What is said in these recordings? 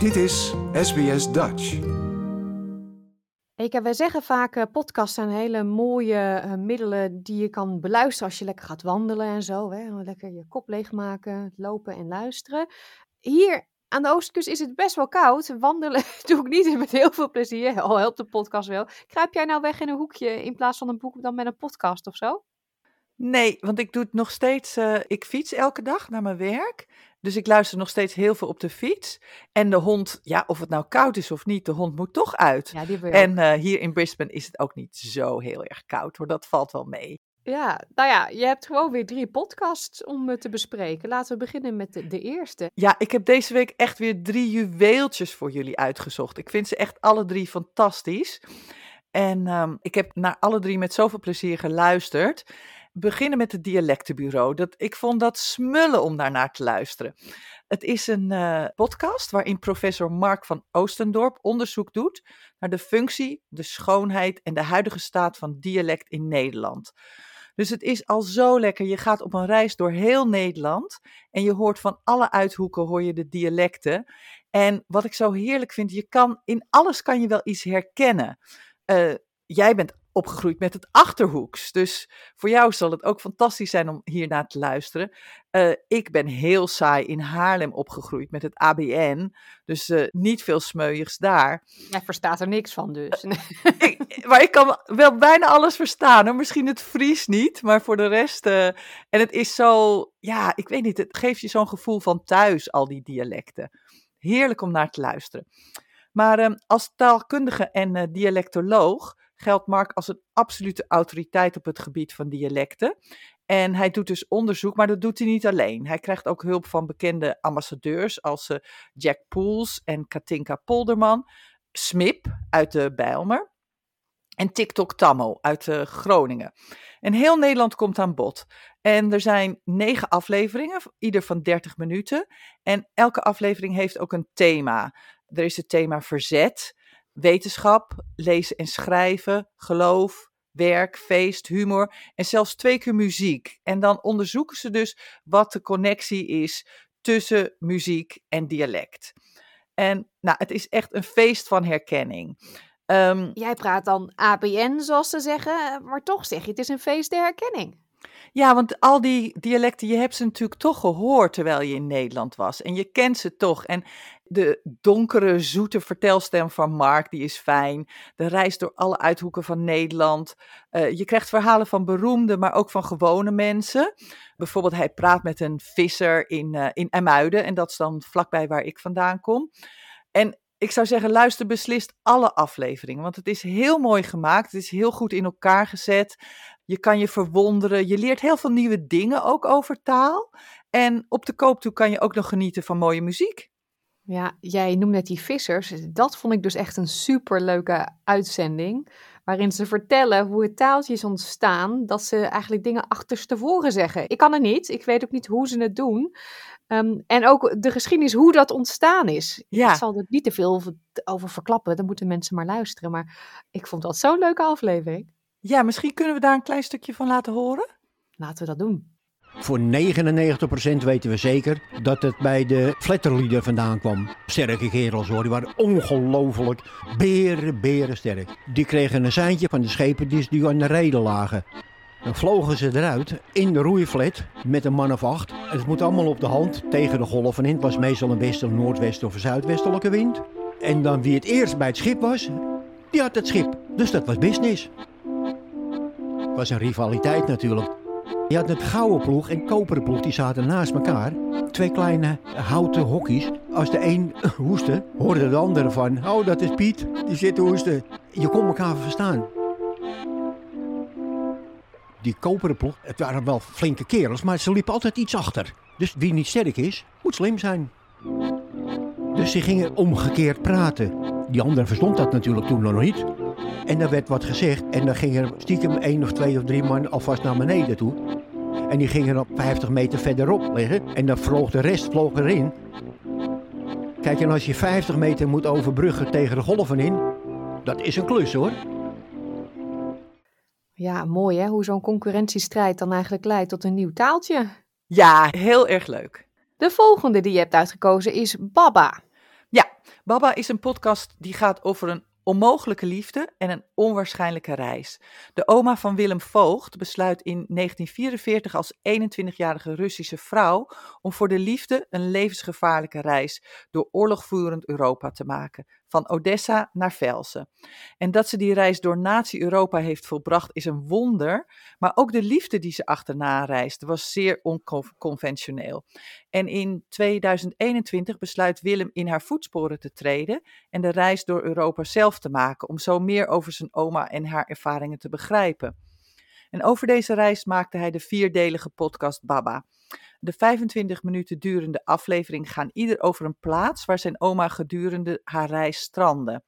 Dit is SBS Dutch. Eka, wij zeggen vaak, uh, podcasts zijn hele mooie uh, middelen die je kan beluisteren als je lekker gaat wandelen en zo. Hè? Lekker je kop leegmaken, lopen en luisteren. Hier aan de oostkust is het best wel koud. Wandelen doe ik niet met heel veel plezier. Al helpt de podcast wel. Kruip jij nou weg in een hoekje in plaats van een boek dan met een podcast of zo? Nee, want ik doe het nog steeds. Uh, ik fiets elke dag naar mijn werk. Dus ik luister nog steeds heel veel op de fiets. En de hond, ja, of het nou koud is of niet, de hond moet toch uit. Ja, die en uh, hier in Brisbane is het ook niet zo heel erg koud hoor. Dat valt wel mee. Ja, nou ja, je hebt gewoon weer drie podcasts om te bespreken. Laten we beginnen met de, de, eerste. Ja, ik heb deze week echt weer drie juweeltjes voor jullie uitgezocht. Ik vind ze echt alle drie fantastisch. En um, ik heb naar alle drie met zoveel plezier geluisterd beginnen met het dialectenbureau. Dat, ik vond dat smullen om daarnaar te luisteren. Het is een uh, podcast waarin professor Mark van Oostendorp onderzoek doet naar de functie, de schoonheid en de huidige staat van dialect in Nederland. Dus het is al zo lekker. Je gaat op een reis door heel Nederland en je hoort van alle uithoeken hoor je de dialecten. En wat ik zo heerlijk vind, je kan in alles kan je wel iets herkennen. Uh, jij bent opgegroeid met het achterhoeks. Dus voor jou zal het ook fantastisch zijn om hiernaar te luisteren. Uh, ik ben heel saai in Haarlem opgegroeid met het ABN. Dus uh, niet veel smeuigs daar. Jij verstaat er niks van dus. ik, maar ik kan wel bijna alles verstaan. Hoor. Misschien het Fries niet, maar voor de rest. En het is zo, ja, ik weet niet. Het geeft je zo'n gevoel van thuis, al die dialecten. Heerlijk om naar te luisteren. Maar als taalkundige en dialectoloog geldt Mark als een absolute autoriteit op het gebied van dialecten. En hij doet dus onderzoek, maar dat doet hij niet alleen. Hij krijgt ook hulp van bekende ambassadeurs als uh, Jack Poels en Katinka Polderman, Smip uit de Bijlmer en TikTok Tammo uit uh, Groningen. En heel Nederland komt aan bod. En er zijn negen afleveringen, ieder van 30 minuten. En elke aflevering heeft ook een thema. Er is het thema verzet, wetenschap, lezen en schrijven, geloof, werk, feest, humor en zelfs twee keer muziek. En dan onderzoeken ze dus wat de connectie is tussen muziek en dialect. En nou, het is echt een feest van herkenning. Um, Jij praat dan ABN, zoals ze zeggen, maar toch zeg je het is een feest der herkenning. Ja, want al die dialecten, je hebt ze natuurlijk toch gehoord terwijl je in Nederland was. En je kent ze toch. En de donkere, zoete vertelstem van Mark, die is fijn. De reis door alle uithoeken van Nederland. Uh, je krijgt verhalen van beroemde, maar ook van gewone mensen. Bijvoorbeeld, hij praat met een visser in, uh, in Emuiden. En dat is dan vlakbij waar ik vandaan kom. En ik zou zeggen, luister beslist alle afleveringen. Want het is heel mooi gemaakt. Het is heel goed in elkaar gezet. Je kan je verwonderen. Je leert heel veel nieuwe dingen ook over taal. En op de koop toe kan je ook nog genieten van mooie muziek. Ja, jij noemde net die vissers. Dat vond ik dus echt een superleuke uitzending. Waarin ze vertellen hoe het taaltje is ontstaan. Dat ze eigenlijk dingen achterstevoren zeggen. Ik kan het niet. Ik weet ook niet hoe ze het doen. Um, en ook de geschiedenis, hoe dat ontstaan is. Ja. Ik zal er niet te veel over verklappen. Dan moeten mensen maar luisteren. Maar ik vond dat zo'n leuke aflevering. Ja, misschien kunnen we daar een klein stukje van laten horen. Laten we dat doen. Voor 99% weten we zeker dat het bij de Flatterlieden vandaan kwam. Sterke kerels hoor, die waren ongelooflijk beren, beren sterk. Die kregen een seintje van de schepen die aan de reden lagen. Dan vlogen ze eruit in de roeiflat met een man of acht. Het moet allemaal op de hand tegen de golven in. Het was meestal een westen, noordwesten of zuidwestelijke wind. En dan wie het eerst bij het schip was, die had het schip. Dus dat was business. Was een rivaliteit natuurlijk. Je had het gouden ploeg en koperen ploeg, die zaten naast elkaar. Twee kleine houten hokjes. Als de een hoestte, hoorde de andere van... Oh, dat is Piet, die zit te hoesten. Je kon elkaar verstaan. Die koperen ploeg, het waren wel flinke kerels, maar ze liepen altijd iets achter. Dus wie niet sterk is, moet slim zijn. Dus ze gingen omgekeerd praten. Die andere verstond dat natuurlijk toen nog niet. En er werd wat gezegd en dan ging er stiekem één of twee of drie man alvast naar beneden toe. En die gingen op 50 meter verderop liggen en dan vloog de rest vloog erin. Kijk, en als je 50 meter moet overbruggen tegen de golven in, dat is een klus hoor. Ja, mooi hè, hoe zo'n concurrentiestrijd dan eigenlijk leidt tot een nieuw taaltje. Ja, heel erg leuk. De volgende die je hebt uitgekozen is Baba. Ja, Baba is een podcast die gaat over een onmogelijke liefde en een onwaarschijnlijke reis. De oma van Willem Voogd besluit in 1944 als 21-jarige Russische vrouw om voor de liefde een levensgevaarlijke reis door oorlogvoerend Europa te maken, van Odessa naar Velsen. En dat ze die reis door nazi-Europa heeft volbracht is een wonder, maar ook de liefde die ze achterna reisde was zeer onconventioneel. En in 2021 besluit Willem in haar voetsporen te treden en de reis door Europa zelf te maken, om zo meer over zijn oma en haar ervaringen te begrijpen. En over deze reis maakte hij de vierdelige podcast Baba. De 25 minuten durende aflevering gaan ieder over een plaats waar zijn oma gedurende haar reis strandde.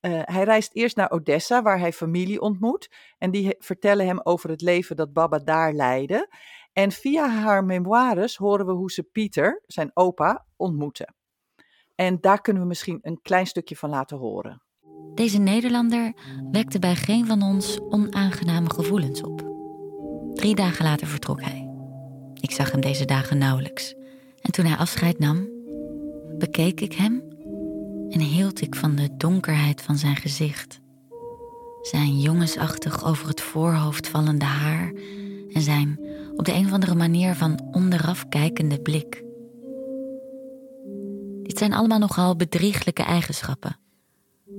Uh, hij reist eerst naar Odessa, waar hij familie ontmoet. En die vertellen hem over het leven dat Baba daar leidde. En via haar memoires horen we hoe ze Pieter, zijn opa, ontmoeten. En daar kunnen we misschien een klein stukje van laten horen. Deze Nederlander wekte bij geen van ons onaangename gevoelens op. Drie dagen later vertrok hij. Ik zag hem deze dagen nauwelijks. En toen hij afscheid nam, bekeek ik hem en hield ik van de donkerheid van zijn gezicht. Zijn jongensachtig over het voorhoofd vallende haar en zijn op de een of andere manier van onderaf kijkende blik. Dit zijn allemaal nogal bedrieglijke eigenschappen,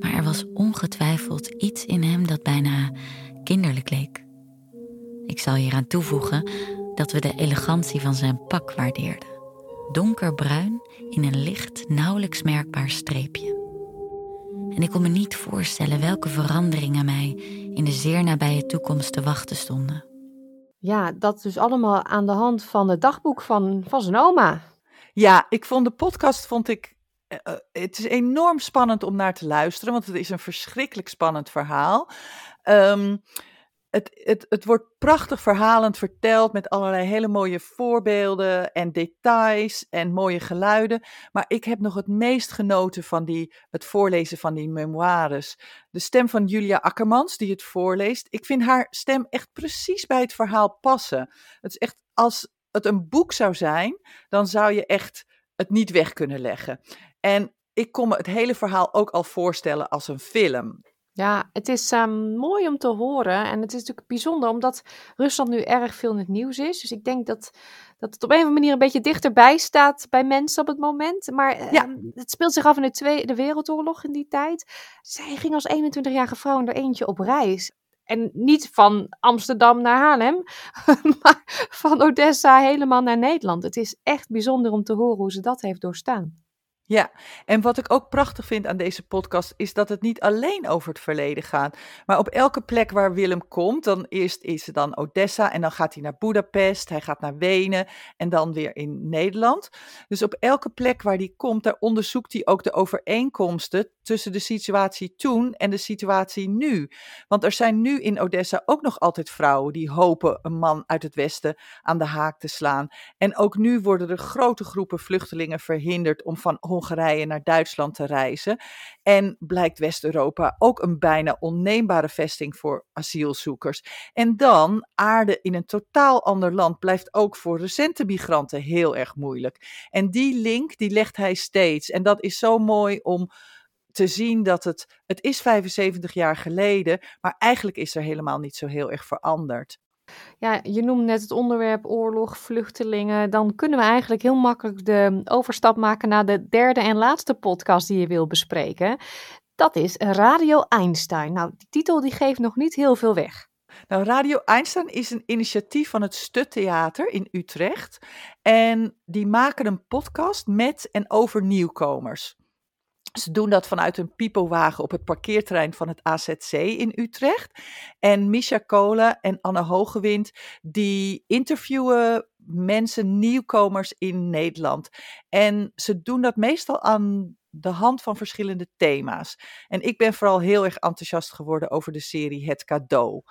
maar er was ongetwijfeld iets in hem dat bijna kinderlijk leek. Ik zal hieraan toevoegen dat we de elegantie van zijn pak waardeerden. Donkerbruin in een licht, nauwelijks merkbaar streepje. En ik kon me niet voorstellen welke veranderingen mij in de zeer nabije toekomst te wachten stonden. Ja, dat dus allemaal aan de hand van het dagboek van, van zijn oma. Ja, ik vond de podcast, vond ik, uh, het is enorm spannend om naar te luisteren, want het is een verschrikkelijk spannend verhaal. Um, het, het, het wordt prachtig verhalend verteld met allerlei hele mooie voorbeelden en details en mooie geluiden. Maar ik heb nog het meest genoten van die, het voorlezen van die memoires. De stem van Julia Akkermans, die het voorleest. Ik vind haar stem echt precies bij het verhaal passen. Het is echt, als het een boek zou zijn, dan zou je echt het niet weg kunnen leggen. En ik kon me het hele verhaal ook al voorstellen als een film. Ja, het is um, mooi om te horen. En het is natuurlijk bijzonder omdat Rusland nu erg veel in het nieuws is. Dus ik denk dat, dat het op een of andere manier een beetje dichterbij staat bij mensen op het moment. Maar ja. um, het speelt zich af in de Tweede Wereldoorlog in die tijd. Zij ging als 21-jarige vrouw in er eentje op reis. En niet van Amsterdam naar Haarlem, maar van Odessa helemaal naar Nederland. Het is echt bijzonder om te horen hoe ze dat heeft doorstaan. Ja, en wat ik ook prachtig vind aan deze podcast is dat het niet alleen over het verleden gaat. Maar op elke plek waar Willem komt, dan eerst is het dan Odessa en dan gaat hij naar Budapest, hij gaat naar Wenen en dan weer in Nederland. Dus op elke plek waar hij komt, daar onderzoekt hij ook de overeenkomsten tussen de situatie toen en de situatie nu. Want er zijn nu in Odessa ook nog altijd vrouwen die hopen een man uit het Westen aan de haak te slaan. En ook nu worden er grote groepen vluchtelingen verhinderd om van Hongarije naar Duitsland te reizen. En blijkt West-Europa ook een bijna onneembare vesting voor asielzoekers. En dan, aarde in een totaal ander land blijft ook voor recente migranten heel erg moeilijk. En die link, die legt hij steeds. En dat is zo mooi om te zien dat het, het is 75 jaar geleden, maar eigenlijk is er helemaal niet zo heel erg veranderd. Ja, je noemde net het onderwerp oorlog, vluchtelingen. Dan kunnen we eigenlijk heel makkelijk de overstap maken naar de derde en laatste podcast die je wil bespreken. Dat is Radio Einstein. Nou, die titel die geeft nog niet heel veel weg. Nou, Radio Einstein is een initiatief van het Stuttheater in Utrecht. En die maken een podcast met en over nieuwkomers. Ze doen dat vanuit een pipowagen op het parkeerterrein van het AZC in Utrecht. En Misha Kolen en Anne Hogewind, die interviewen mensen, nieuwkomers in Nederland. En ze doen dat meestal aan de hand van verschillende thema's. En ik ben vooral heel erg enthousiast geworden over de serie Het Cadeau.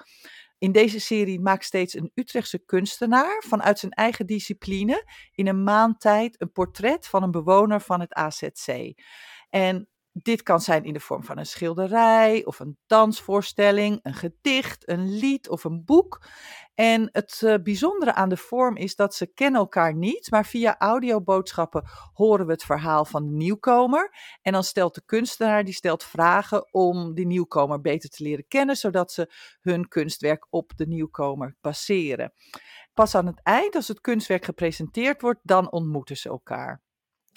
In deze serie maakt steeds een Utrechtse kunstenaar vanuit zijn eigen discipline in een maand tijd een portret van een bewoner van het AZC. En dit kan zijn in de vorm van een schilderij of een dansvoorstelling, een gedicht, een lied of een boek. En het uh, bijzondere aan de vorm is dat ze kennen elkaar niet, maar via audioboodschappen horen we het verhaal van de nieuwkomer. En dan stelt de kunstenaar, die stelt vragen om die nieuwkomer beter te leren kennen, zodat ze hun kunstwerk op de nieuwkomer baseren. Pas aan het eind, als het kunstwerk gepresenteerd wordt, dan ontmoeten ze elkaar.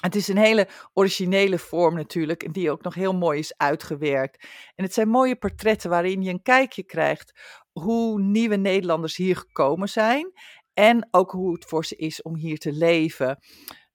Het is een hele originele vorm natuurlijk, en die ook nog heel mooi is uitgewerkt. En het zijn mooie portretten waarin je een kijkje krijgt hoe nieuwe Nederlanders hier gekomen zijn. En ook hoe het voor ze is om hier te leven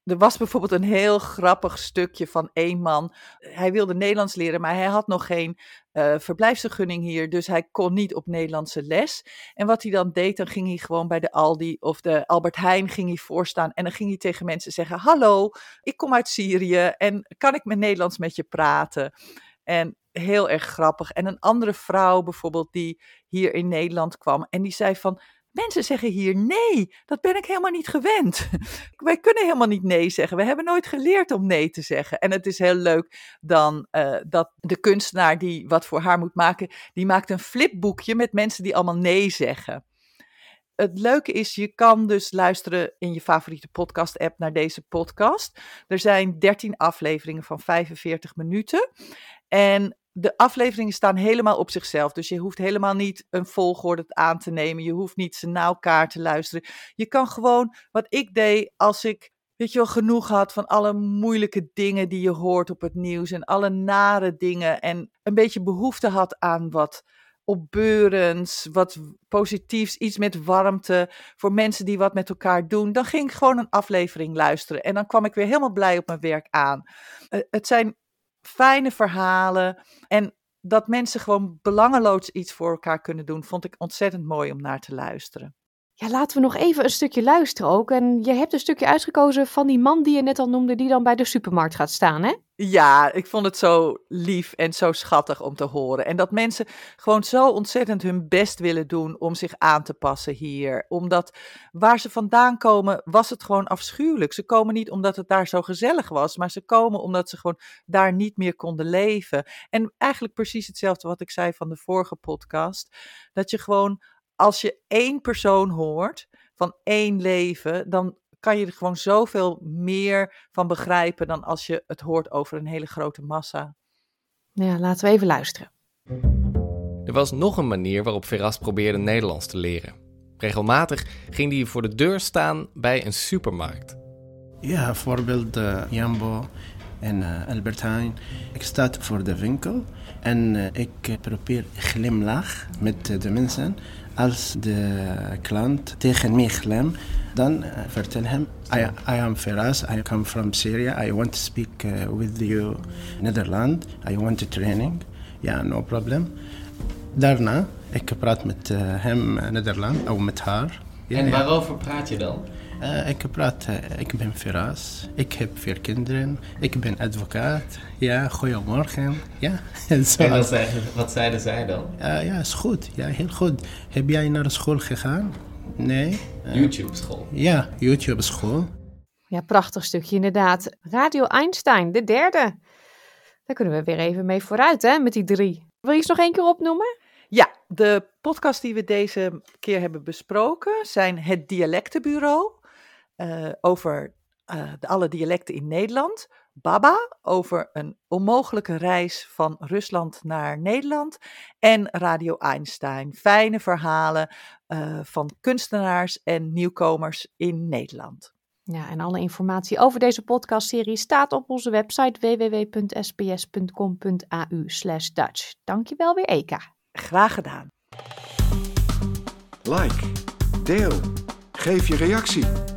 er was bijvoorbeeld een heel grappig stukje van één man. Hij wilde Nederlands leren, maar hij had nog geen uh, verblijfsvergunning hier. Dus hij kon niet op Nederlandse les. En wat hij dan deed, dan ging hij gewoon bij de Aldi of de Albert Heijn ging hij voorstaan. En dan ging hij tegen mensen zeggen: Hallo, ik kom uit Syrië en kan ik met Nederlands met je praten? En heel erg grappig. En een andere vrouw bijvoorbeeld die hier in Nederland kwam en die zei van Mensen zeggen hier nee, dat ben ik helemaal niet gewend. Wij kunnen helemaal niet nee zeggen. We hebben nooit geleerd om nee te zeggen. En het is heel leuk dan uh, dat de kunstenaar die wat voor haar moet maken, die maakt een flipboekje met mensen die allemaal nee zeggen. Het leuke is, je kan dus luisteren in je favoriete podcast-app naar deze podcast. Er zijn 13 afleveringen van 45 minuten. En de afleveringen staan helemaal op zichzelf. Dus je hoeft helemaal niet een volgorde aan te nemen. Je hoeft niet ze na elkaar te luisteren. Je kan gewoon, wat ik deed als ik, weet je wel, genoeg had van alle moeilijke dingen die je hoort op het nieuws. En alle nare dingen. En een beetje behoefte had aan wat opbeurends, wat positiefs, iets met warmte voor mensen die wat met elkaar doen, dan ging ik gewoon een aflevering luisteren en dan kwam ik weer helemaal blij op mijn werk aan. Uh, het zijn fijne verhalen. En dat mensen gewoon belangeloos iets voor elkaar kunnen doen, vond ik ontzettend mooi om naar te luisteren. Ja, laten we nog even een stukje luisteren ook. En je hebt een stukje uitgekozen van die man die je net al noemde, die dan bij de supermarkt gaat staan, hè? Ja, ik vond het zo lief en zo schattig om te horen. En dat mensen gewoon zo ontzettend hun best willen doen om zich aan te passen hier. Omdat waar ze vandaan komen, was het gewoon afschuwelijk. Ze komen niet omdat het daar zo gezellig was, maar ze komen omdat ze gewoon daar niet meer konden leven. En eigenlijk precies hetzelfde wat ik zei van de vorige podcast. Dat je gewoon als je één persoon hoort van één leven, dan kan je er gewoon zoveel meer van begrijpen dan als je het hoort over een hele grote massa. Ja, laten we even luisteren. Er was nog een manier waarop Veras probeerde Nederlands te leren. Regelmatig ging hij voor de deur staan bij een supermarkt. Ja, bijvoorbeeld uh, Jambo en uh, Albert Heijn. Ik sta voor de winkel en uh, ik probeer glimlach met de mensen als de klant tegen mij glem, dan uh, vertel hem, I, I am Firas, I come from Syria, I want to speak uh, with you Nederland, I want a training. Ja, no problem. Daarna, ik praat met uh, hem Nederland, of met haar. En waarover praat je dan? Uh, ik praat, uh, ik ben Firas, ik heb vier kinderen, ik ben advocaat. Ja, goedemorgen. Ja, en, en wat, zeiden, wat zeiden zij dan? Uh, ja, is goed. Ja, heel goed. Heb jij naar school gegaan? Nee. YouTube-school? Ja, YouTube-school. Ja, prachtig stukje inderdaad. Radio Einstein, de derde. Daar kunnen we weer even mee vooruit, hè, met die drie. Wil je eens nog één keer opnoemen? Ja, de podcast die we deze keer hebben besproken zijn het Dialectenbureau uh, over uh, de alle dialecten in Nederland. Baba over een onmogelijke reis van Rusland naar Nederland. En Radio Einstein. Fijne verhalen uh, van kunstenaars en nieuwkomers in Nederland. Ja, en alle informatie over deze podcastserie staat op onze website www.sps.com.au/dutch. Dankjewel weer, Eka. Graag gedaan. Like, deel, geef je reactie.